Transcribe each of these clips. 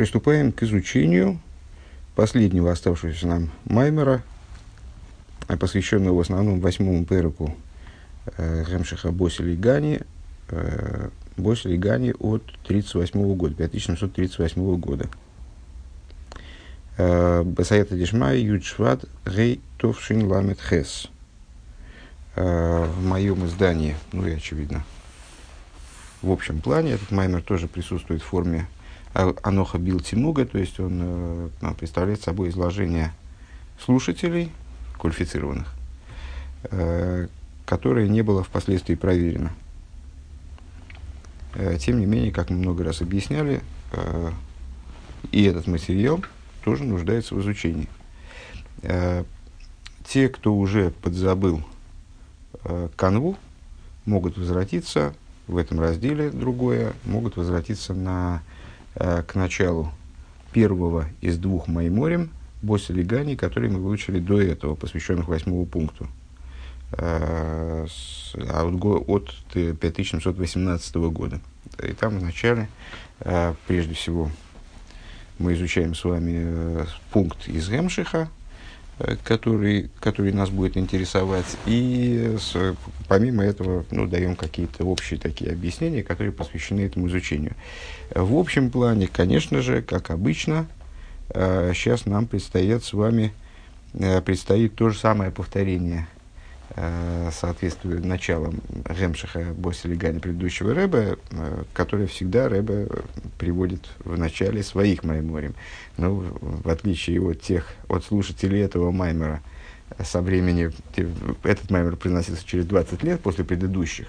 приступаем к изучению последнего оставшегося нам Маймера, посвященного в основном восьмому переку э, Гемшиха Босили Гани, э, Босили Гани от 1938 года, 5738 года. Э, Басаята Дишмай Юджват Гей Товшин Ламет Хес. Э, в моем издании, ну и очевидно, в общем плане этот маймер тоже присутствует в форме Аноха Бил Тимуга, то есть он э, представляет собой изложение слушателей, квалифицированных, э, которое не было впоследствии проверено. Э, тем не менее, как мы много раз объясняли, и этот материал тоже нуждается в изучении. Те, кто уже подзабыл канву, могут возвратиться в этом разделе другое, могут возвратиться на, к началу первого из двух Майморем, Боса Легани, которые мы выучили до этого, посвященных восьмому пункту. Э, а от, от 5718 года. И там вначале, э, прежде всего, мы изучаем с вами э, пункт из Гемшиха, Э, который, который нас будет интересовать. И с, помимо этого ну, даем какие-то общие такие объяснения, которые посвящены этому изучению. В общем плане, конечно же, как обычно, сейчас э, нам предстоит с вами э, предстоит то же самое повторение – соответствует началам Гемшиха Босилигани предыдущего Рэба, э, который всегда Рэба приводит в начале своих майморем. Ну, в отличие от тех, от слушателей этого маймера, со времени, этот маймер приносился через 20 лет после предыдущих,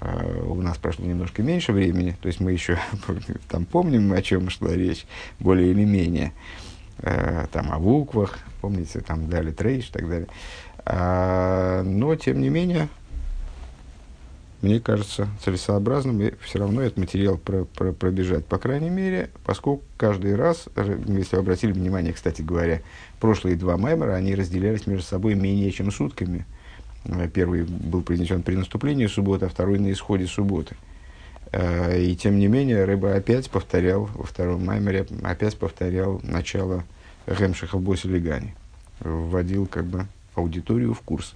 э, у нас прошло немножко меньше времени, то есть мы еще там помним, о чем шла речь, более или менее, там о буквах, помните, там дали трейш и так далее. А, но, тем не менее, мне кажется целесообразным и все равно этот материал про, про, пробежать. По крайней мере, поскольку каждый раз, если вы обратили внимание, кстати говоря, прошлые два мемора, они разделялись между собой менее чем сутками. Первый был принесен при наступлении субботы, а второй на исходе субботы. А, и тем не менее, Рыба опять повторял, во втором маймере опять повторял начало Гемшиха в Босилигане. Вводил как бы аудиторию в курс.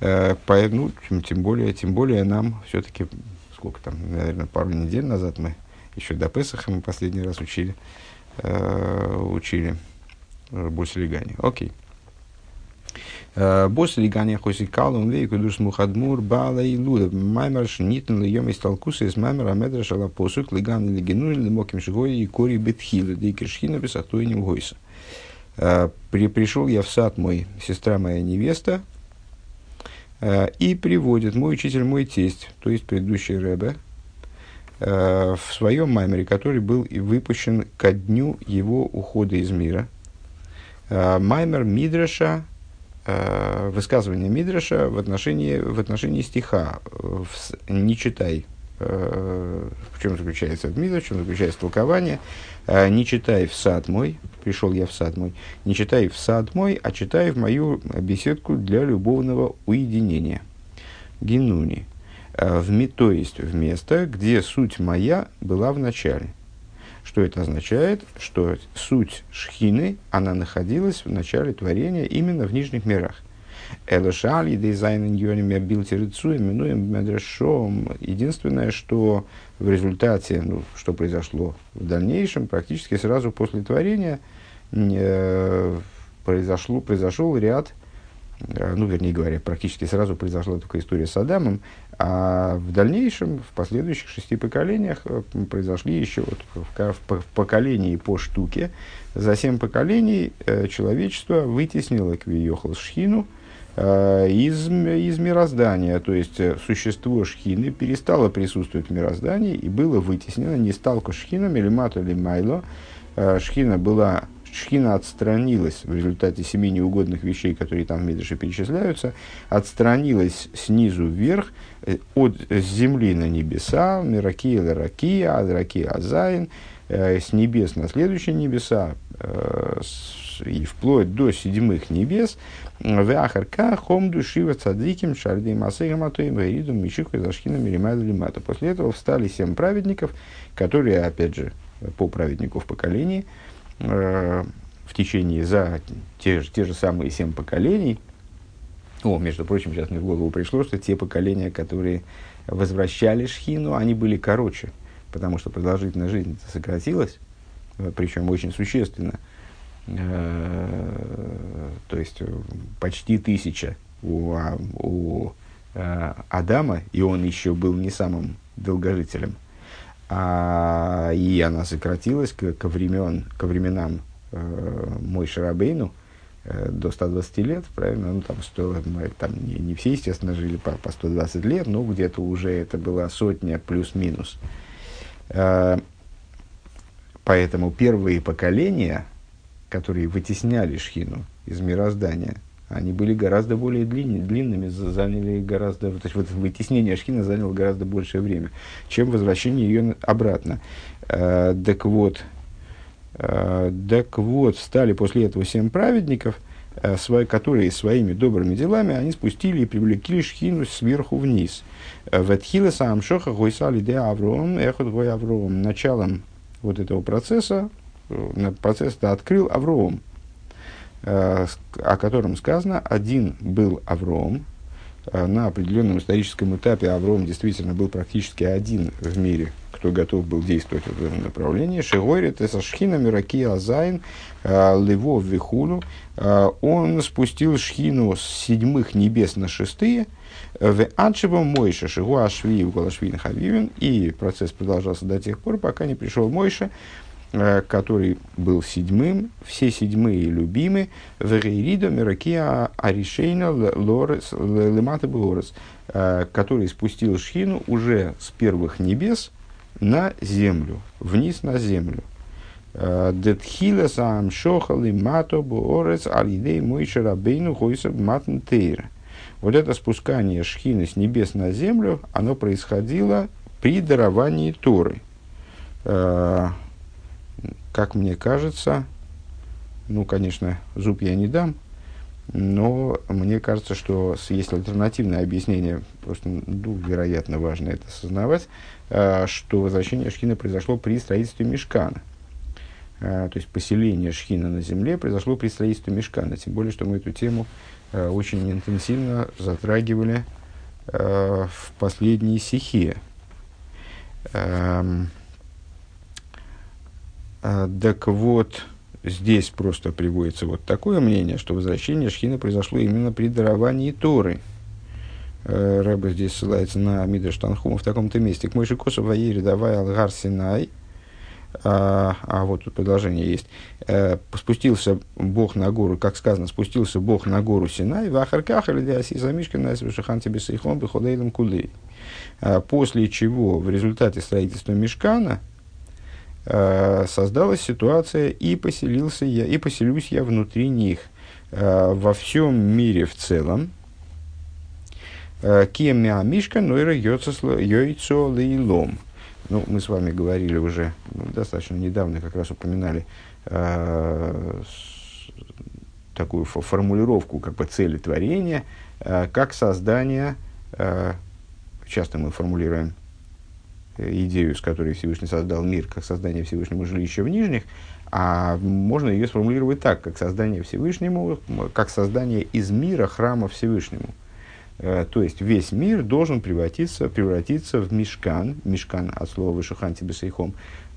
Э, ну, тем, более, тем более нам все-таки, сколько там, наверное, пару недель назад мы, еще до Песаха мы последний раз учили, э, учили Босилигани. Окей. Босилигани хосикал, он вейку душ мухадмур, бала и луда. Маймер шнитн льем из толкуса из маймера медра шала посук, лиган лигину, лимоким шигой и кори киршхина без ахтуиним гойса. Э, при, пришел я в сад мой, сестра моя невеста, э, и приводит мой учитель, мой тесть, то есть предыдущий Рэбе, э, в своем маймере, который был и выпущен ко дню его ухода из мира. Маймер Мидраша, высказывание Мидраша в отношении, в отношении стиха «Не читай». В чем заключается Мидраш, в чем заключается толкование – «Э, не читай в сад мой, пришел я в сад мой, не читай в сад мой, а читай в мою беседку для любовного уединения. Генуни. «Э, в, то есть в место, где суть моя была в начале. Что это означает? Что суть шхины, она находилась в начале творения именно в нижних мирах. Элошали дизайн иньоними билтерицу именуем медрешом. Единственное, что в результате, ну, что произошло в дальнейшем, практически сразу после творения, э, произошло, произошел ряд, э, ну, вернее говоря, практически сразу произошла только история с Адамом, а в дальнейшем, в последующих шести поколениях э, произошли еще вот в, в, в поколении по штуке. За семь поколений э, человечество вытеснило Квиехал Шхину – из, из мироздания, то есть э, существо шхины перестало присутствовать в мироздании и было вытеснено, не сталко шхином или мато или майло, э, шхина была Шхина отстранилась в результате семи неугодных вещей, которые там в Медреше перечисляются, отстранилась снизу вверх, от земли на небеса, миракия ларакия, адракия азайн, с небес на следующие небеса, и вплоть до седьмых небес, в Ахарка хом душива цадиким шарды масыгам атоим ваиду мишику зашхина миримайду лимата. После этого встали семь праведников, которые, опять же, по праведнику в поколении, в течение за те, те же самые семь поколений. О, между прочим, сейчас мне в голову пришло, что те поколения, которые возвращали шхину, они были короче, потому что продолжительность жизни сократилась, причем очень существенно. То есть почти тысяча у, а, у Адама, и он еще был не самым долгожителем – а, и она сократилась к, ко, времен, ко временам э, Мой Шарабейну э, до 120 лет, правильно? Ну, там, 100, мы, там не, не все, естественно, жили по, по 120 лет, но где-то уже это была сотня плюс-минус. Э, поэтому первые поколения, которые вытесняли Шхину из мироздания – они были гораздо более длинными, длинными заняли гораздо, то есть вот вытеснение Ашхина заняло гораздо большее время, чем возвращение ее обратно. Э, так вот, э, так вот, стали после этого семь праведников, э, свои, которые своими добрыми делами они спустили и привлекли Шхину сверху вниз. Ветхила сам шоха гойсали де Авром, эхот гой Авром. Началом вот этого процесса, процесс открыл Авром, Э, о котором сказано, один был Авром. Э, на определенном историческом этапе Авром действительно был практически один в мире, кто готов был действовать в этом направлении. שהוריד את השכינה מרקיע הזיין э, לוא״ו וכולו. Он спустил шхину с седьмых небес на шестые, ועד שבא משה שהוא השביעי וכל השביעין חביבין. И процесс продолжался до тех пор, пока не пришел Мойша, который был седьмым, все седьмые любимы, в Рейридо Миракия Аришейна Лорес Лемата Буорес, э, который спустил Шхину уже с первых небес на землю, вниз на землю. Э, Детхила сам шохали мато буорец алидей мой шарабейну хойса матнтейра. Вот это спускание шхины с небес на землю, оно происходило при даровании Торы как мне кажется, ну, конечно, зуб я не дам, но мне кажется, что есть альтернативное объяснение, просто, ну, вероятно, важно это осознавать, а, что возвращение Шхина произошло при строительстве Мешкана. А, то есть поселение Шхина на земле произошло при строительстве Мешкана. Тем более, что мы эту тему а, очень интенсивно затрагивали в последней стихе. А, так вот, здесь просто приводится вот такое мнение, что возвращение Шхина произошло именно при даровании Торы. Э, Рэба здесь ссылается на Мидра Штанхума в таком-то месте. К Мойши Косу Ваири давай Алгар Синай. А, а вот тут продолжение есть. Э, спустился Бог на гору, как сказано, спустился Бог на гору Синай, в Ахарках или Диасиса Мишкина, Шахан тебе Сейхон, Беходейлом Кулей. А, после чего в результате строительства Мешкана, создалась ситуация, и поселился я, и поселюсь я внутри них э, во всем мире в целом. Э, Кемя Мишка, Нойра Йойцо Лейлом. Ну, мы с вами говорили уже ну, достаточно недавно, как раз упоминали э, такую формулировку как бы цели творения, э, как создание, э, часто мы формулируем идею, с которой Всевышний создал мир, как создание Всевышнему жилища в нижних, а можно ее сформулировать так, как создание Всевышнему, как создание из мира храма Всевышнему. Э, то есть весь мир должен превратиться, превратиться в мешкан, мешкан от слова вышухан тебе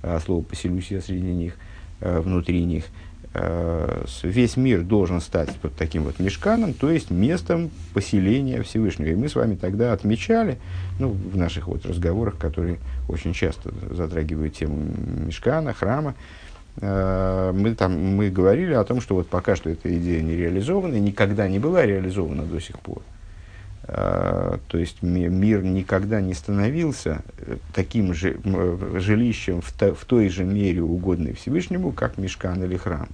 от слова поселюсь я среди них, э, внутри них – Э, весь мир должен стать вот таким вот мешканом, то есть местом поселения Всевышнего. И мы с вами тогда отмечали, ну, в наших вот разговорах, которые очень часто затрагивают тему мешкана, храма, э, мы, там, мы говорили о том, что вот пока что эта идея не реализована, никогда не была реализована до сих пор. Uh, то есть мир никогда не становился таким же жилищем в, в той же мере угодной Всевышнему, как мешкан или храм.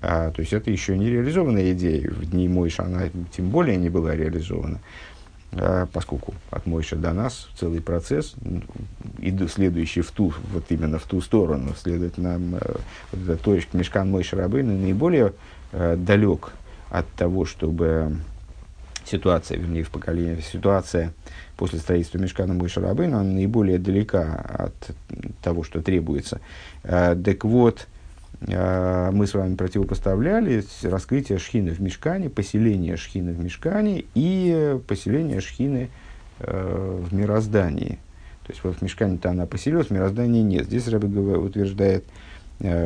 А, то есть это еще не реализованная идея. В дни Мойша она тем более не была реализована, а, поскольку от Мойша до нас целый процесс, и следующий в ту, вот именно в ту сторону, следовательно, э, вот эта точка Мешкан Мойша Рабына наиболее э, далек от того, чтобы ситуация, вернее, в поколении, ситуация после строительства Мешкана Мойша Рабына, она наиболее далека от того, что требуется. Э, так вот, э, мы с вами противопоставляли раскрытие шхины в Мешкане, поселение шхины в Мешкане и поселение шхины э, в мироздании. То есть вот в Мешкане-то она поселилась, в мироздании нет. Здесь Рэбе утверждает,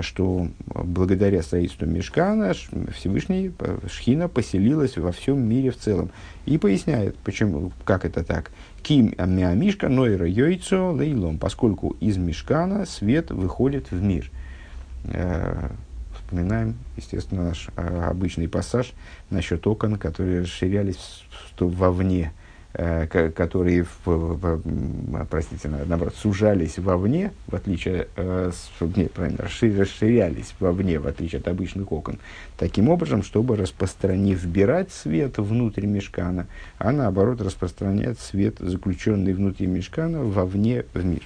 что благодаря строительству Мешкана Всевышний э, Шхина поселилась во всем мире в целом. И поясняет, почему, как это так. Ким миамишка нойра йойцо лейлом, поскольку из Мешкана свет выходит в мир. Э, вспоминаем, естественно, наш обычный пассаж насчет окон, которые расширялись вовне Э, которые, в, в, простите, наоборот, сужались вовне, в отличие, э, нет, правильно, расширялись вовне, в отличие от обычных окон, таким образом, чтобы, распространив, вбирать свет внутрь мешкана, а наоборот распространять свет, заключенный внутри мешкана, вовне в мир.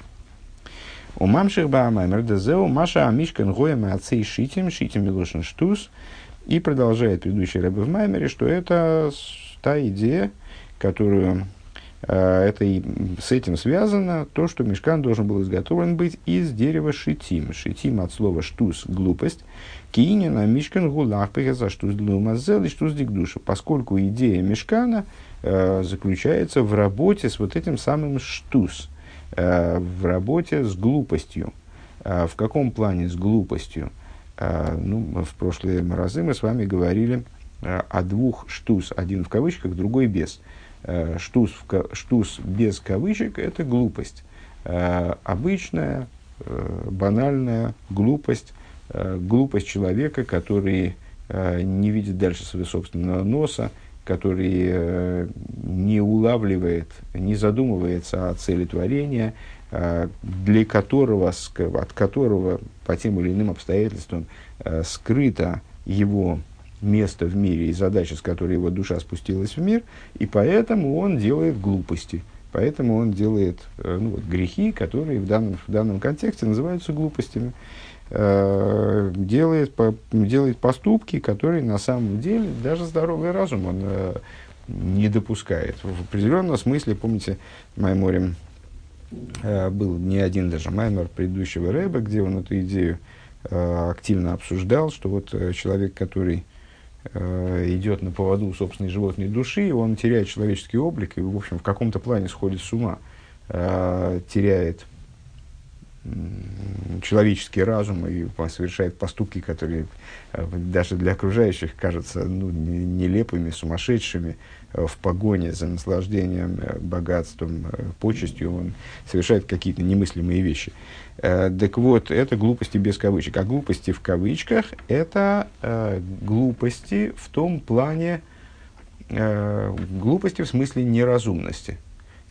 У мамших баамаймер дезеу маша амишкан гоем отцей шитим, шитим милошин штус, и продолжает предыдущий рэбе в маймере, что это та идея, которую э, это и с этим связано то, что мешкан должен был изготовлен быть из дерева шитим. Шитим от слова штус – глупость. Киинина мишкан гулах за штус длумазел и штус дикдуша. Поскольку идея мешкана э, заключается в работе с вот этим самым штус, э, в работе с глупостью. Э, в каком плане с глупостью? Э, ну, в прошлые разы мы с вами говорили э, о двух штус, один в кавычках, другой без – Э, штус, штус без кавычек – это глупость. Э, обычная, э, банальная глупость, глупость человека, который не видит дальше своего собственного носа, который не улавливает, не задумывается о цели творения, для которого, от которого по тем или иным обстоятельствам скрыто его место в мире и задача, с которой его душа спустилась в мир, и поэтому он делает глупости. Поэтому он делает э, ну, вот, грехи, которые в данном, в данном контексте называются глупостями. Э, делает, по, делает поступки, которые на самом деле даже здоровый разум он э, не допускает. В определенном смысле, помните, Майморем э, был не один даже Маймор предыдущего Рэба, где он эту идею э, активно обсуждал, что вот э, человек, который идет на поводу собственной животной души, он теряет человеческий облик и, в общем, в каком-то плане сходит с ума, э, теряет человеческий разум и совершает поступки, которые э, даже для окружающих кажутся ну, нелепыми, сумасшедшими. В погоне за наслаждением, богатством, почестью он совершает какие-то немыслимые вещи. Э, так вот, это глупости без кавычек. А глупости в кавычках – это э, глупости в том плане, э, глупости в смысле неразумности.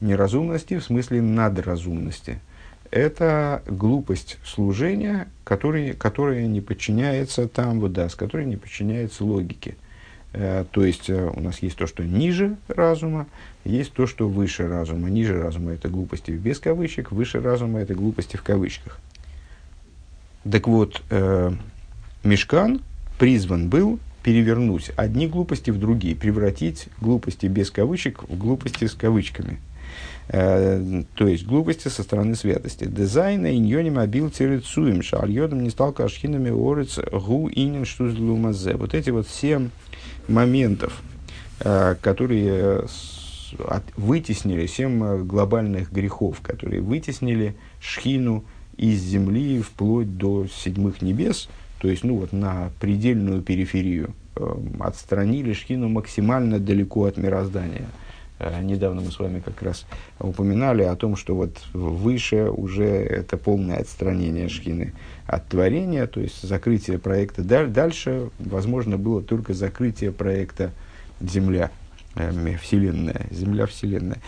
Неразумности в смысле надразумности. Это глупость служения, который, которая не подчиняется там, вот да, с которой не подчиняется логике. Э, то есть э, у нас есть то, что ниже разума, есть то, что выше разума. Ниже разума это глупости без кавычек, выше разума это глупости в кавычках. Так вот, э, Мешкан призван был перевернуть одни глупости в другие, превратить глупости без кавычек в глупости с кавычками. Э, то есть глупости со стороны святости. Дизайна иньоним обил цирицуем, шальодом не стал кашхинами орец гу инин штузлумазе. Вот эти вот семь моментов, э, которые вытеснили семь э, глобальных грехов, которые вытеснили шхину из земли вплоть до седьмых небес, то есть ну, вот на предельную периферию, э, отстранили шхину максимально далеко от мироздания. Недавно мы с вами как раз упоминали о том, что вот выше уже это полное отстранение шхины от творения, то есть закрытие проекта. Дальше, возможно, было только закрытие проекта Земля, э, Вселенная, Земля, Вселенная.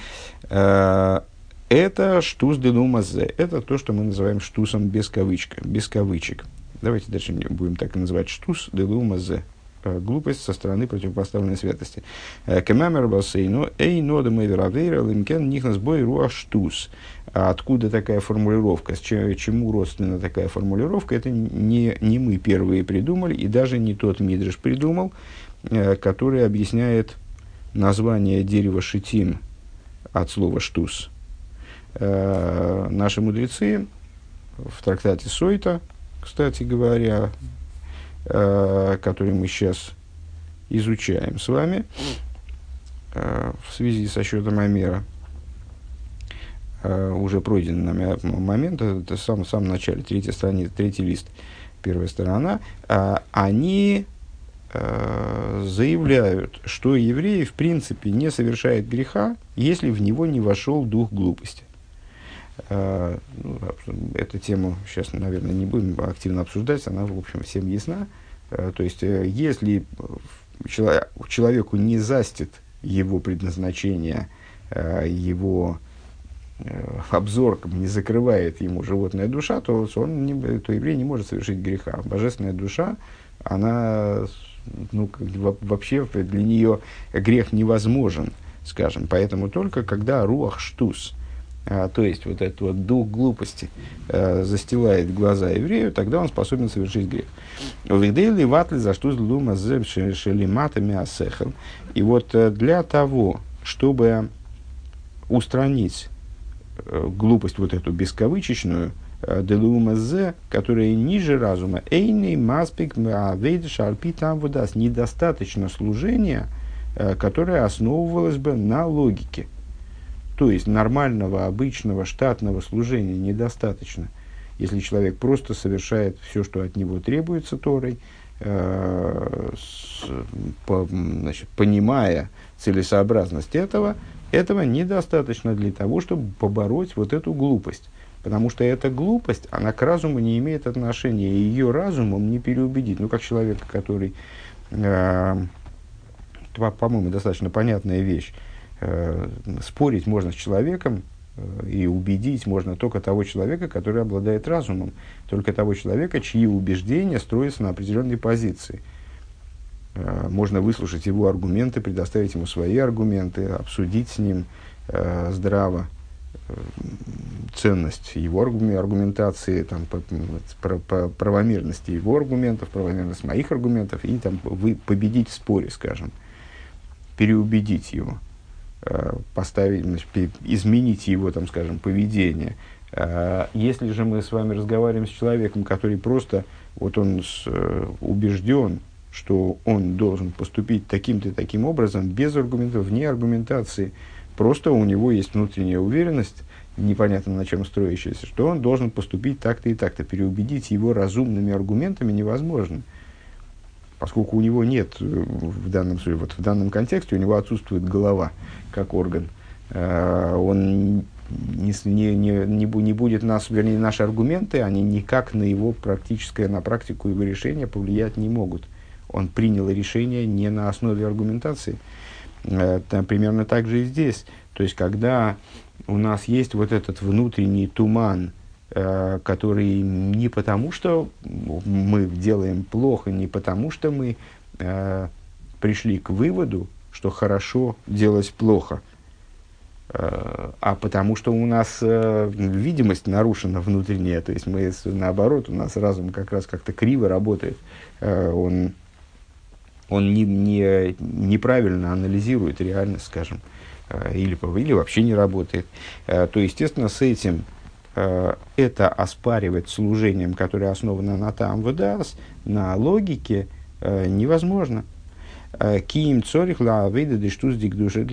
Э, это штус делумазе, это то, что мы называем штусом без, кавычка, без кавычек. Давайте дальше будем так и называть штус делумазе, Э, глупость со стороны противопоставленной святости. Э, Кемамер бассейну, эй нода мэверавейра, лимкен нихнас бой руаштус. А откуда такая формулировка? С чему родственна такая формулировка? Это не, не мы первые придумали, и даже не тот Мидриш придумал, э, который объясняет название дерева шитим от слова штус, э, наши мудрецы в трактате Сойта, кстати говоря, э, который мы сейчас изучаем с вами э, в связи со счетом Амера, э, уже пройден момент, это в самом начале, третья страница, третий лист, первая сторона, они заявляют, что еврей в принципе не совершает греха, если в него не вошел дух глупости. Э, ну, эту тему сейчас, наверное, не будем активно обсуждать, она, в общем, всем ясна. Э, то есть, э, если человеку не застит его предназначение, его обзор не закрывает ему животная душа, то, он не, то еврей не может совершить греха. Божественная душа, она ну, вообще для нее грех невозможен, скажем. Поэтому только когда руах штус – а, то есть вот этот вот дух глупости а, застилает глаза еврею, тогда он способен совершить грех. Вигдейли ватли за что злума шелиматами асехал. И вот э, для того, чтобы устранить э, глупость вот эту бескавычечную, делума з, которая ниже разума, эйный маспик авейдиш арпи там выдаст, недостаточно служения, которое основывалось бы на логике – то есть нормального, обычного, штатного служения недостаточно. Если человек просто совершает все, что от него требуется Торой, э, с, по, значит, понимая целесообразность этого, этого недостаточно для того, чтобы побороть вот эту глупость. Потому что эта глупость, она к разуму не имеет отношения, и ее разумом не переубедить. Ну, как человека, который, э, по-моему, достаточно понятная вещь, спорить можно с человеком э, и убедить можно только того человека, который обладает разумом, только того человека, чьи убеждения строятся на определенной позиции. Э, можно выслушать его аргументы, предоставить ему свои аргументы, обсудить с ним э, здраво э, ценность его аргументации, там, правомерности его аргументов, правомерность моих аргументов, и там, вы победить в споре, скажем, переубедить его. Э, поставить, значит, изменить его, там, скажем, поведение. Э, если же мы с вами разговариваем с человеком, который просто, вот он э, убежден, что он должен поступить таким-то таким образом, без аргументов, вне аргументации, просто у него есть внутренняя уверенность, непонятно на чем строящаяся, что он должен поступить так-то и так-то. Переубедить его разумными аргументами невозможно поскольку у него нет э, в данном случае, вот в данном контексте у него отсутствует голова как орган, э, он не, не, не, не, будет нас, вернее, наши аргументы, они никак на его практическое, на практику его решения повлиять не могут. Он принял решение не на основе аргументации. Э, там, примерно так же и здесь. То есть, когда у нас есть вот этот внутренний туман, который не потому, что мы делаем плохо, не потому, что мы э, пришли к выводу, что хорошо делать плохо, э, а потому что у нас э, видимость нарушена внутренняя, то есть мы наоборот, у нас разум как раз как-то криво работает, э, он, он не, не, неправильно анализирует реальность, скажем, э, или, или вообще не работает. Э, то, естественно, с этим Э, это оспаривать служением, которое основано на там выдас, на логике, э, невозможно. Э, Киим цорих ла выйда дештуз дик души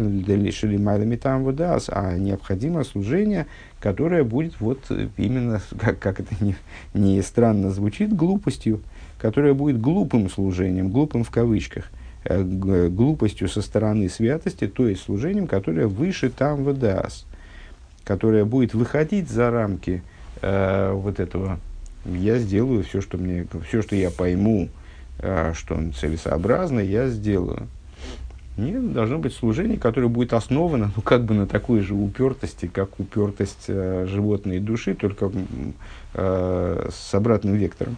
шелимайлами там выдас, а необходимо служение, которое будет вот именно, как, как это не, не странно звучит, глупостью, которое будет глупым служением, глупым в кавычках, глупостью со стороны святости, то есть служением, которое выше там выдас которая будет выходить за рамки э, вот этого, я сделаю все, что мне, все, что я пойму, э, что целесообразно, я сделаю. Нет, должно быть служение, которое будет основано, ну, как бы на такой же упертости, как упертость э, животной души, только э, с обратным вектором.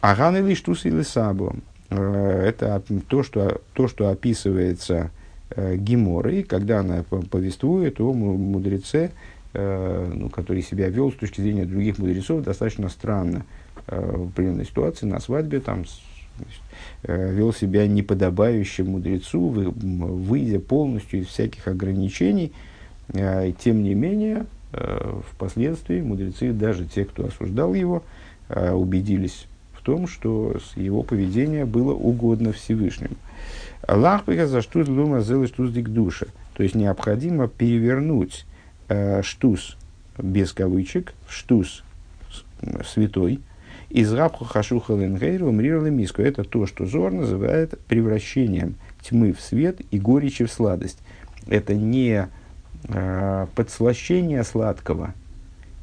Аган или штус или сабо. Э, это то что, то, что описывается э, Геморой, когда она повествует о мудреце, э, ну, который себя вел с точки зрения других мудрецов достаточно странно э, в определенной ситуации на свадьбе, там, вел себя неподобающим мудрецу, выйдя полностью из всяких ограничений. Э, тем не менее, впоследствии мудрецы, даже те, кто осуждал его, убедились в том, что его поведение было угодно Всевышнему. Аллах за штус лума зелы штус дик душа. То есть необходимо перевернуть э, штус без кавычек в штус святой, из рабху хашуха ленгейру мрирла миску. Это то, что Зор называет превращением тьмы в свет и горечи в сладость. Это не э, подслащение сладкого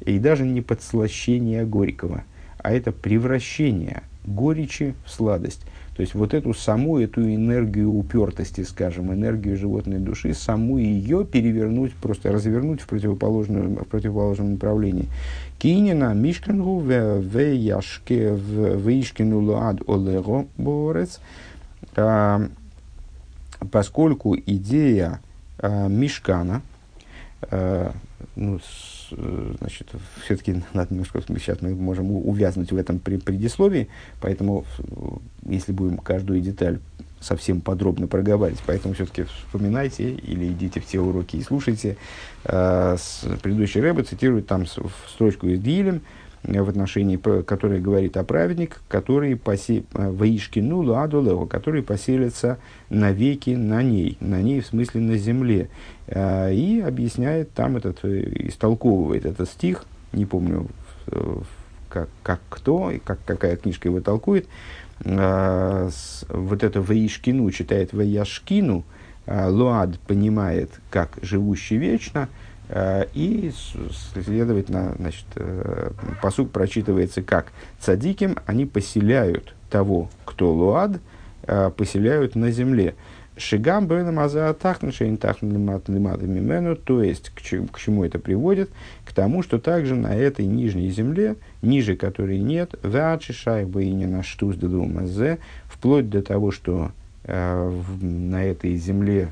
и даже не подслащение горького, а это превращение горечи в сладость. То есть вот эту саму, эту энергию упертости, скажем, энергию животной души, саму ее перевернуть, просто развернуть в, противоположном, в противоположном направлении. Кинина мишкангу в яшке в ишкину луад олего борец, а, поскольку идея а, мишкана, а, ну, значит, все-таки надо немножко, сейчас мы можем увязнуть в этом предисловии, поэтому если будем каждую деталь совсем подробно проговаривать, поэтому все-таки вспоминайте или идите в те уроки и слушайте. Э, с, предыдущий Рэбе цитирует там строчку из Дилем, э, в отношении, который говорит о праведник, который посе, э, воишкину ладулео, который поселится навеки на ней, на ней в смысле на земле. Э, и объясняет там этот, истолковывает этот стих, не помню, как, как кто, и как, какая книжка его толкует, вот это Ваишкину читает Ваяшкину, Луад понимает как живущий вечно, и, следовательно, значит, э, посук прочитывается как «Цадиким они поселяют того, кто Луад, поселяют на земле». Шигам мимену, то есть к чему, к чему это приводит? К тому, что также на этой нижней земле, ниже которой нет, вячи шайба и не на штуз вплоть до того, что э, в, на этой земле,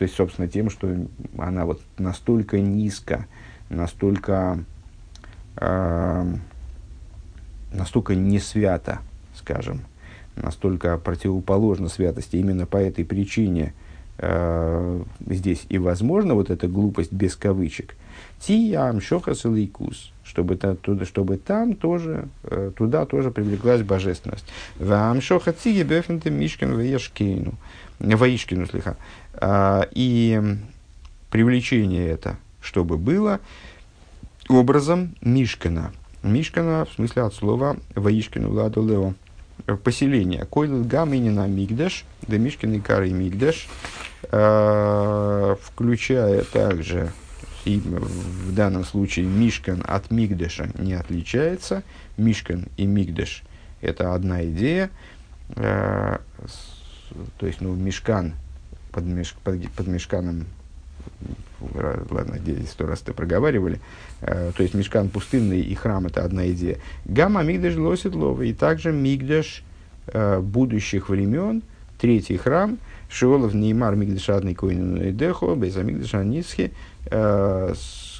то есть, собственно, тем, что она вот настолько низко, настолько, э, настолько не свята, скажем, настолько противоположна святости. Именно по этой причине э, здесь и возможно вот эта глупость без кавычек. Тиям шохас лейкус, чтобы, туда, чтобы там тоже, э, туда тоже привлеклась божественность. Вам шоха тиги бефнте мишкин ваешкину, ваишкину слиха. А, и привлечение это, чтобы было образом Мишкина. Мишкина в смысле от слова Ваишкину Ладу Лео поселения. Койл гаминина мигдаш, да мишкин кары мигдаш, э, включая также, и в данном случае мишкан от мигдаша не отличается, мишкан и мигдаш – это одна идея, э, то есть, ну, мешкан под, меш, под, под мешканом ладно, здесь сто раз это проговаривали, э, то есть мешкан пустынный и храм это одна идея. Гамма мигдаш лосит лова, и также мигдаш э, будущих времен, третий храм, Шиолов Неймар Мигдашадный Койну Дехо, Беза Мигдаша Нисхи, э,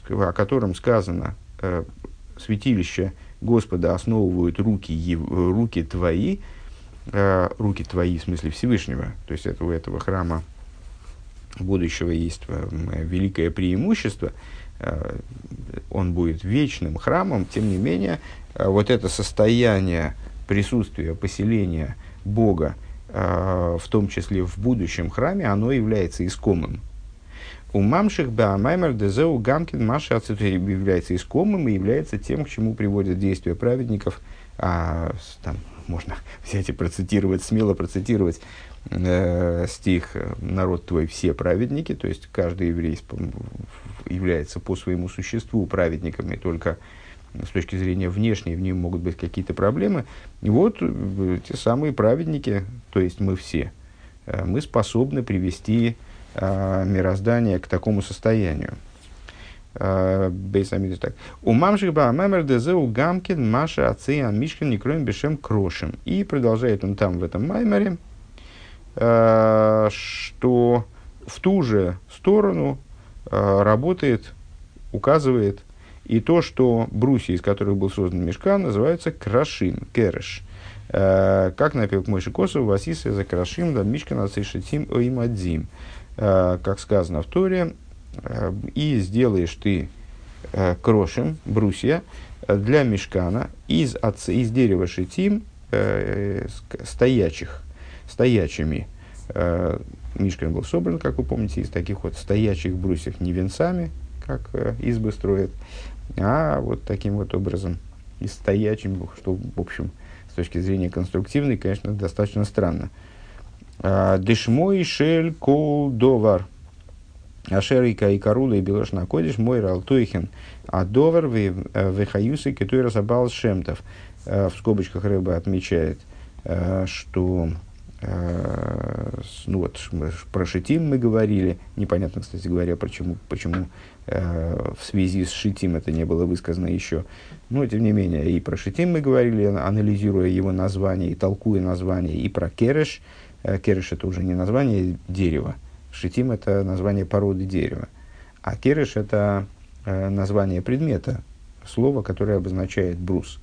о котором сказано, э, святилище Господа основывают руки, руки твои, э, руки твои в смысле Всевышнего, то есть это у этого храма будущего есть э, великое преимущество, э, он будет вечным храмом, тем не менее, э, вот это состояние присутствия, поселения Бога, в том числе в будущем храме, оно является искомым. У мамших баамаймер дезеу гамкин маша является искомым и является тем, к чему приводят действия праведников. А, там можно взять и процитировать, смело процитировать э, стих «Народ твой все праведники», то есть каждый еврей является по своему существу праведником, и только с точки зрения внешней в нем могут быть какие-то проблемы. И вот э, те самые праведники, то есть мы все, э, мы способны привести э, мироздание к такому состоянию. Э, Бейсамидус так. У мамших ба мемер дезеу гамкин маша ациан мишкин некроем бешем крошем. И продолжает он там в этом маймере, Э, что в ту же сторону э, работает, указывает и то, что брусья, из которых был создан мешкан, называются крашин, кереш. Как напел Мойши Косу, Васиса Закрашим, да Мишкана Цишетим Оимадзим. Как сказано в Торе, и сделаешь ты крошем, брусья, для мешкана из, из дерева шитим стоячих, стоячими. Мишкан был собран, как вы помните, из таких вот стоячих брусьев, не венцами, как избы строят, а вот таким вот образом, и стоячим, что, в общем, с точки зрения конструктивной, конечно, достаточно странно. Дешмой шель кол довар. Ашерика и Карула и Белош Накодиш, мой Ралтуихин, а Довар Вехаюсы, который разобрал Шемтов. А, в скобочках рыба отмечает, а, что ну вот, про Шитим мы говорили, непонятно, кстати говоря, почему, почему э, в связи с Шитим это не было высказано еще. Но, тем не менее, и про Шитим мы говорили, анализируя его название и толкуя название, и про Кереш. Э, кереш это уже не название дерева, Шитим это название породы дерева, а Кереш это э, название предмета, слово, которое обозначает брус.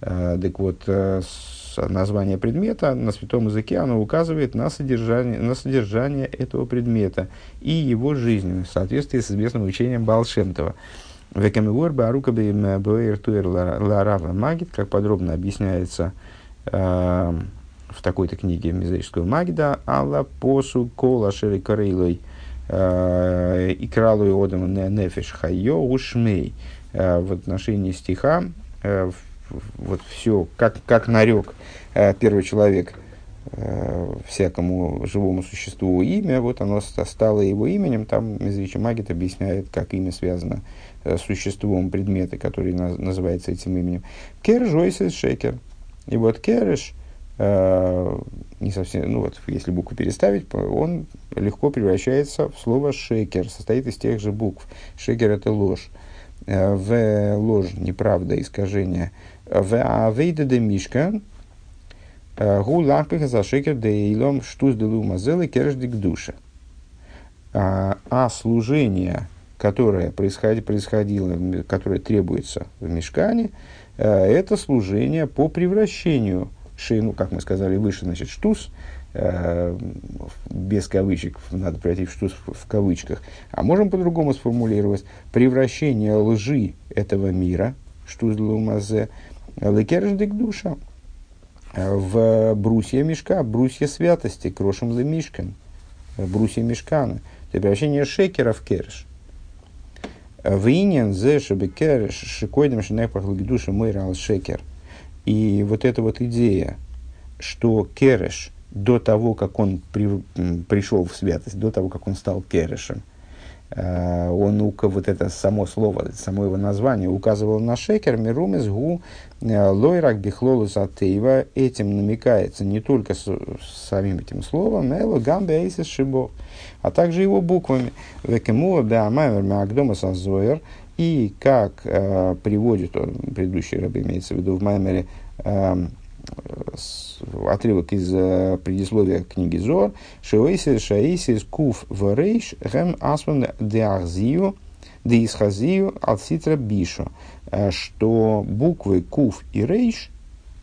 Э, так вот, э, название предмета на святом языке, оно указывает на содержание, на содержание этого предмета и его жизнь в соответствии с известным учением Балшемтова. Векамигор Барукаби Боэр Ларава Магит, как подробно объясняется в такой-то книге Мизрического Магида, Алла Посу Кола Шери Карейлой э, и Кралу Одам Нефиш Хайо Ушмей э, в отношении стиха э, вот все, как, как нарек первый человек всякому живому существу имя, вот оно стало его именем. Там Мизричи Магит объясняет, как имя связано с существом предмета, который на, называется этим именем. Кер Жойсис Шекер. И вот Кереш, э, не совсем, ну вот, если букву переставить, он легко превращается в слово шекер, состоит из тех же букв. Шекер это ложь. Э, в ложь, неправда, искажение – в авейда де мишка, гу лампиха за шекер де илом штуз де лумазелы керждик душа. А служение, которое происходило, которое требуется в мешкане, это служение по превращению шейну, как мы сказали выше, значит, штус, без кавычек, надо пройти в штус в кавычках, а можем по-другому сформулировать, превращение лжи этого мира, штус лумазе, Лекерждик душа. В брусья мешка, брусья святости, крошем за мишкан, брусья мешкана. Это превращение шекера в керш. В инин зе шебе кереш шикойдем шинепах душа мойрал шекер. И вот эта вот идея, что кереш до того, как он при, пришел в святость, до того, как он стал керешем – Э, он вот это само слово, само его название указывало на шекер, мирумес гу э, лойрак бихлолус атеева, этим намекается не только с, самим этим словом, эло гамбе эйсис шибо, а также его буквами. Векемуа беамаймер меагдома сазоер, и как э, приводит он, предыдущий раб имеется в виду в Маймере, э, отрывок из э, предисловия книги Зор. Шоэсис шаэсис куф варейш гэм асман деахзию деисхазию от ситра. Э, что буквы куф и рейш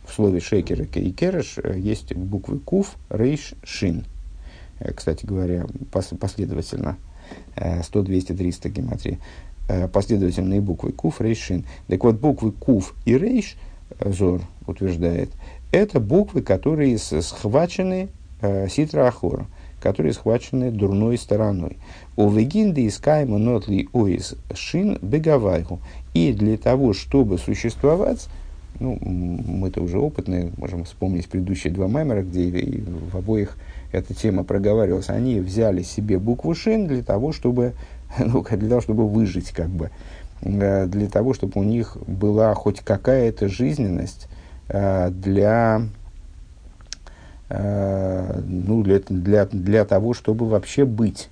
в слове шекер и кереш э, есть буквы куф, рейш, шин. Кстати говоря, последовательно 100, 200, 300 гематрии последовательные буквы куф, рейш, шин. Так вот, буквы куф и рейш, Зор утверждает, это буквы, которые схвачены э, ситра ахора, которые схвачены дурной стороной. У вегинды искаема нотли оис шин бегавайху. И для того, чтобы существовать, ну, мы-то уже опытные, можем вспомнить предыдущие два маймера, где в обоих эта тема проговаривалась, они взяли себе букву шин для того, чтобы, ну, для того, чтобы выжить, как бы, э, для того, чтобы у них была хоть какая-то жизненность, Э, для, э, ну, для, для, для того, чтобы вообще быть.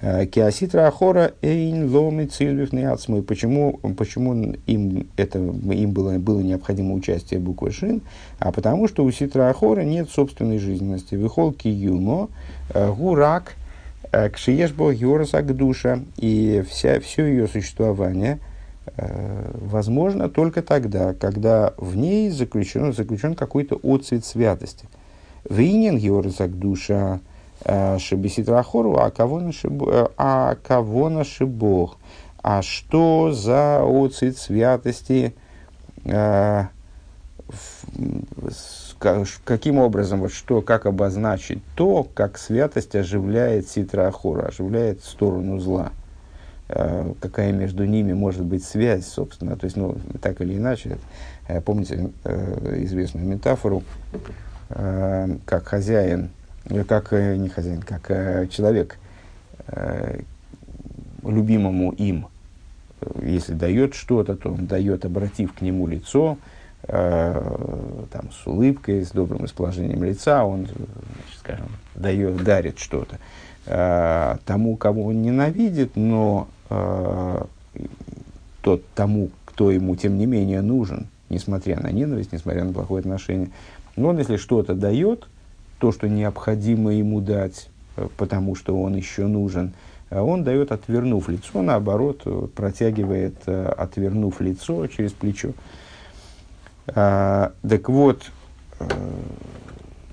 Киаситра Ахора Эйн Ломи Цильвифный Ацмой. Почему, почему им, это, им было, было необходимо участие буквы Шин? А потому что у Ситра Ахора нет собственной жизненности. Вихол Киюмо, Гурак, Кшиешбо Юрасак душа. И вся, все ее существование – возможно только тогда, когда в ней заключен, заключен какой-то отцвет святости. Винен георзак душа а кого наши а кого наши Бог. А что за отцвет святости? Каким образом, вот что, как обозначить то, как святость оживляет ситра ахора, оживляет сторону зла. Э, какая между ними может быть связь, собственно. То есть, ну, так или иначе, э, помните э, известную метафору, как хозяин, как не хозяин, как человек любимому им, если дает что-то, то он дает, обратив к нему лицо, там, с улыбкой, с добрым расположением лица, он, значит, скажем, дает, дарит что-то тому, кого он ненавидит, но э, тот тому, кто ему тем не менее нужен, несмотря на ненависть, несмотря на плохое отношение. Но он, если что-то дает, то, что необходимо ему дать, э, потому что он еще нужен, э, он дает, отвернув лицо, наоборот, э, протягивает, отвернув лицо через плечо. Так вот,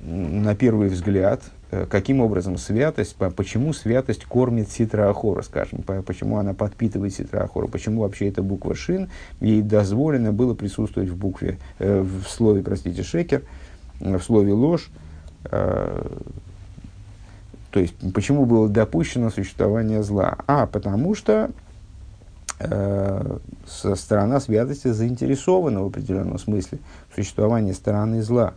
на первый взгляд, Э, каким образом святость, почему святость кормит ситра ахора, скажем, почему она подпитывает ситра ахора, почему вообще эта буква шин, ей дозволено было присутствовать в букве, э, в слове, простите, шекер, в слове ложь, э, то есть, почему было допущено существование зла? А, потому что э, сторона святости заинтересована в определенном смысле в существовании стороны зла.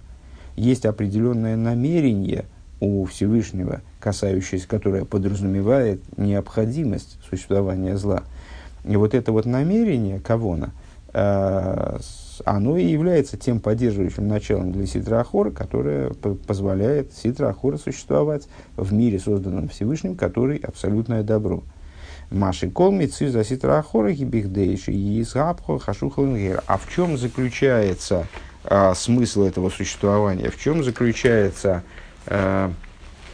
Есть определенное намерение – у Всевышнего, касающееся, которое подразумевает необходимость существования зла. И вот это вот намерение Кавона, э, оно и является тем поддерживающим началом для Ситрахора, которое позволяет Ситрахора существовать в мире, созданном Всевышним, который абсолютное добро. Маши колмицы за Ситрахора гибихдейши и изгабхо хашухалнгер. А в чем заключается а, смысл этого существования? В чем заключается э,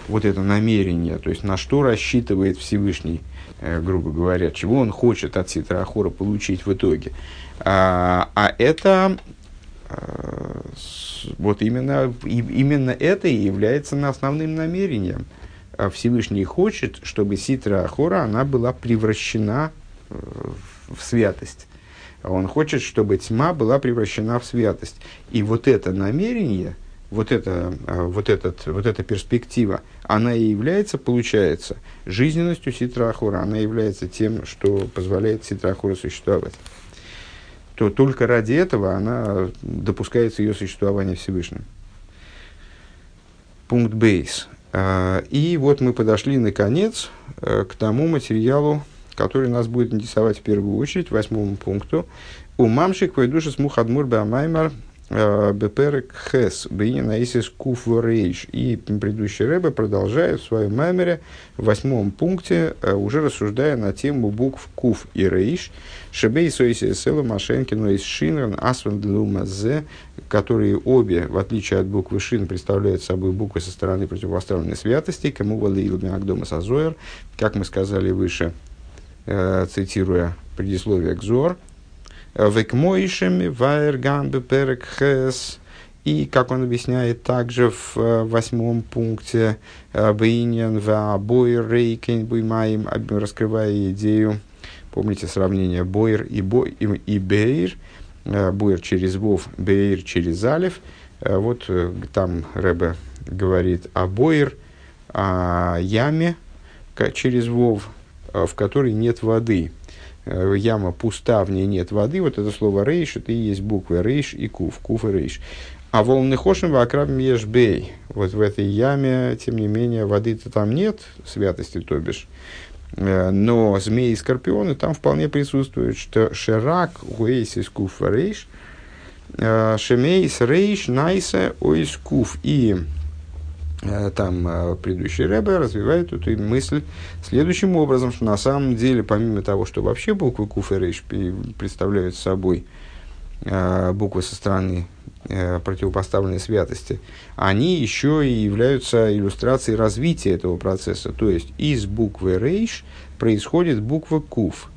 вот это намерение, то есть на что рассчитывает Всевышний, э, грубо говоря, чего он хочет от Ситра Ахора получить в итоге. А, а это э, вот именно, и, именно это и является основным намерением. А Всевышний хочет, чтобы Ситра Ахора она была превращена э, в святость. Он хочет, чтобы тьма была превращена в святость. И вот это намерение – вот, это, а, вот, этот, вот эта перспектива, она и является, получается, жизненностью Ситрахура, она является тем, что позволяет Ситрахура существовать. То только ради этого она допускается ее существование Всевышним. Пункт бейс. А, и вот мы подошли, наконец, э, к тому материалу, который нас будет интересовать в первую очередь, восьмому пункту. У мамшик войдуши смухадмур бамаймар Э, Беперек Хес, Бейнина Исис Куф Рейш. И предыдущий Рэбе продолжает в своем мемере в восьмом пункте, э, уже рассуждая на тему букв Куф и Рейш, Шебей Сойси Села Машенкину из Шинран Асван Зе, которые обе, в отличие от буквы Шин, представляют собой буквы со стороны противопоставленной святости, кому Валиил Миагдома Сазоер, как мы сказали выше, э, цитируя предисловие к Зор, Векмойшем, Вайерган, Беперек. И, как он объясняет также в э, восьмом пункте, э, Бейнин, Ваабой, Рейкен, Буймаем, раскрывая идею, помните сравнение Бойр и, Бой, и, и Бейр, э, Бойр через Вов, Бейр через Алев. Вот там Рэбе говорит о Бойр, о яме через Вов, в которой нет воды. Э, яма пуста, в ней нет воды, вот это слово рейш, это и есть буквы рейш и кув, кув и рейш. А волны хошим вакраб ешбей. Вот в этой яме, тем не менее, воды-то там нет, святости, то бишь. Э, но змеи и скорпионы там вполне присутствуют, что шерак уэйсис куф рейш, э, шемейс рейш найса ойс куф. И Э, там предыдущий Рэбе развивает эту мысль следующим образом, что на самом деле, помимо того, что вообще буквы Куф и Рейш представляют собой буквы со стороны противопоставленной святости, они еще и являются иллюстрацией развития этого процесса. То есть из буквы Рейш происходит буква Куф.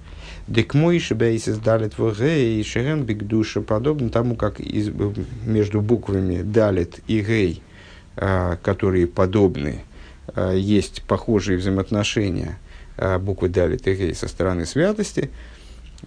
Декмойши бейсис далит в гей, шерен душа, подобно тому, как из, между буквами далит и гей, а, которые подобны, есть похожие взаимоотношения буквы далит и гей со стороны святости.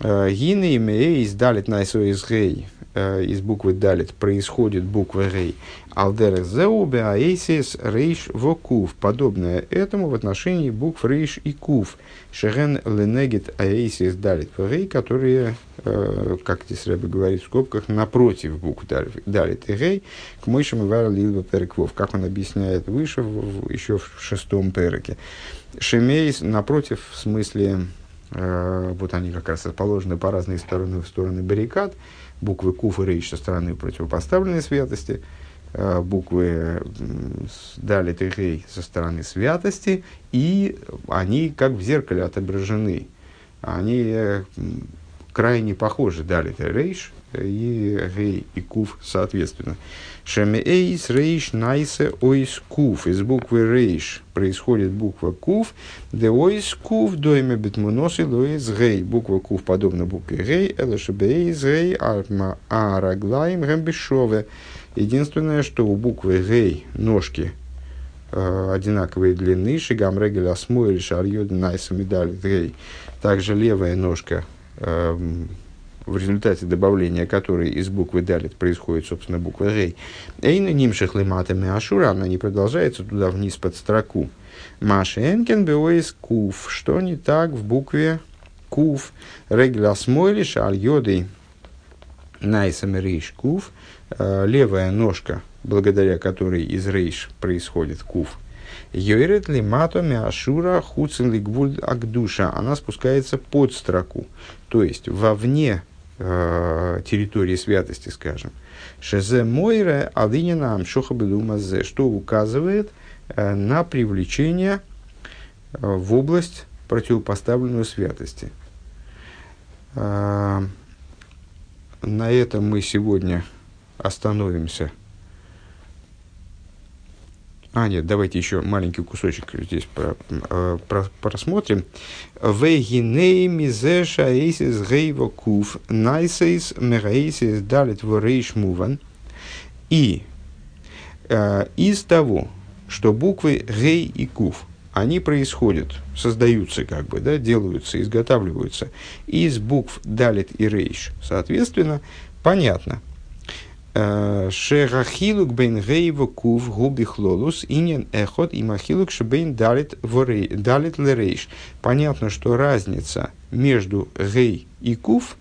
Гины и меис далит найсо из гей, из буквы далит происходит буква гей. Алдер зеубе аэсис рейш вокув. Подобное этому в отношении букв рейш и кув. Шерен ленегет аэсис далит рей, которые, э, как здесь Рэбе говорит в скобках, напротив букв далит и рей, к мышам и вар лилва переквов. Как он объясняет выше, еще в шестом переке. Шемейс напротив, в смысле, э, вот они как раз расположены по разные стороны, в стороны баррикад, буквы кув и рейш со стороны противопоставленной святости – Э, буквы дали Тегей со стороны святости, и они как в зеркале отображены. Они э, крайне похожи, дали Рейш и Гей и Кув соответственно. Шеме Эйс Рейш Найсе Ойс Кув. Из буквы Рейш происходит буква Кув, де Ойс Кув дойме бетмунос и Лоис Гей. Буква Кув подобна букве Гей, Элашебе Эйс Гей Арма Араглаем Гамбишове. Единственное, что у буквы Гей ножки э, одинаковой длины, шигам регель асмуэль шарьёд медаль Гей. Также левая ножка, э, в результате добавления которой из буквы далит происходит, собственно, буква Гей. Эйна нимших лиматами ашура, она не продолжается туда вниз под строку. Маша Энкен беоис кув. Что не так в букве кув? Регель асмуэль шарьёдой найса рейш кув – Э, левая ножка, благодаря которой из рейш происходит кув, Йойрет ли матоми ашура хуцин ли гвуль агдуша, она спускается под строку, то есть вовне э, территории святости, скажем. Шезе мойре алинина амшоха белумазе, что указывает э, на привлечение э, в область противопоставленную святости. Э, на этом мы сегодня остановимся. А, нет, давайте еще маленький кусочек здесь про, э, про, просмотрим. Вегиней мизеша эйсис гейва куф найсейс мерейсис далит ворейш муван. И э, из того, что буквы гей и куф, они происходят, создаются как бы, да, делаются, изготавливаются из букв далит и рейш. Соответственно, понятно, Шерахилук бейн гейва кув губи хлолус инин эхот и махилук шебейн далит лерейш. Понятно, что разница между гей и кув,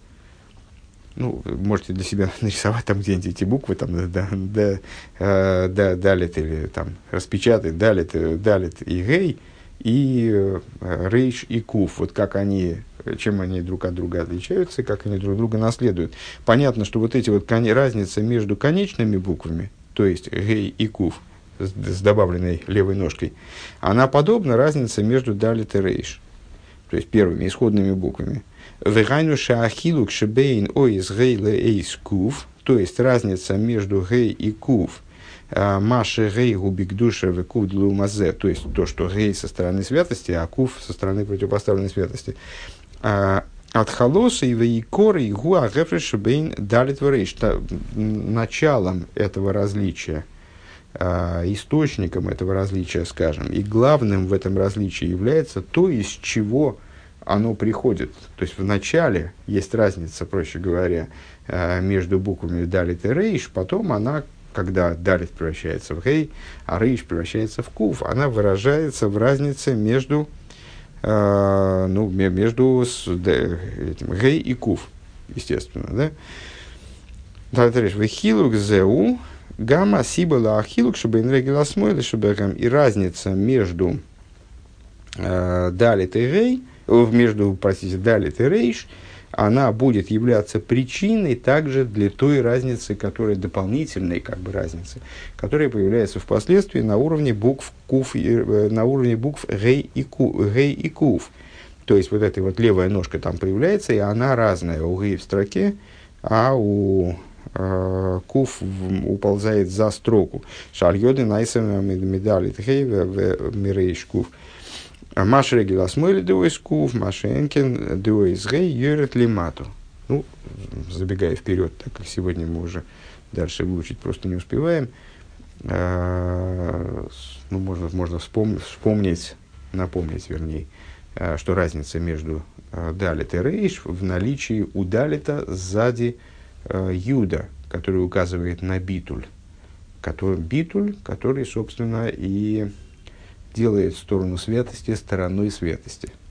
ну, можете для себя нарисовать там где-нибудь эти буквы, там, да, да, да, далит или там распечатать, далит, далит и гей, и рейш и кув. Вот как они чем они друг от друга отличаются, как они друг друга наследуют. Понятно, что вот эти вот разница между конечными буквами, то есть гей и кув, с, с добавленной левой ножкой, она подобна разнице между далит и рейш, то есть первыми исходными буквами. Вегайну шаахилук шебейн оис гей эйс кув, то есть разница между гей и кув, а, Маши гей губик душа в кув мазе, то есть то, что гей со стороны святости, а кув со стороны противопоставленной святости. А, от холоса и вейкора и гуа бейн далит Началом этого различия, а, источником этого различия, скажем, и главным в этом различии является то, из чего оно приходит. То есть в начале есть разница, проще говоря, а, между буквами далит и рейш, потом она когда далит превращается в гей, а рейш превращается в кув, она выражается в разнице между э, ну, между этим, гей и кув, естественно, да? Вехилук зеу, гамма сибала ахилук, чтобы инрегиласмойли, чтобы и разница между э, далит и гей, между, простите, далит и рейш – она будет являться причиной также для той разницы, которая дополнительной как бы разницы, которая появляется впоследствии на уровне букв куф, э, на уровне букв гей и, ку, гей и куф. То есть вот эта вот левая ножка там появляется, и она разная у гей в строке, а у э, куф в, уползает за строку. Шальоды найсами медали тхейва в мирейш куф. Маш регила смыли дуэйс кув, машенкин дуэйс гей юрит лимату. Ну, забегая вперед, так как сегодня мы уже дальше выучить просто не успеваем, ну, можно, можно вспомнить, вспомнить, напомнить, вернее, что разница между далит и рейш в наличии у далита сзади юда, который указывает на битуль. Который, битуль, который, собственно, и делает сторону святости стороной святости –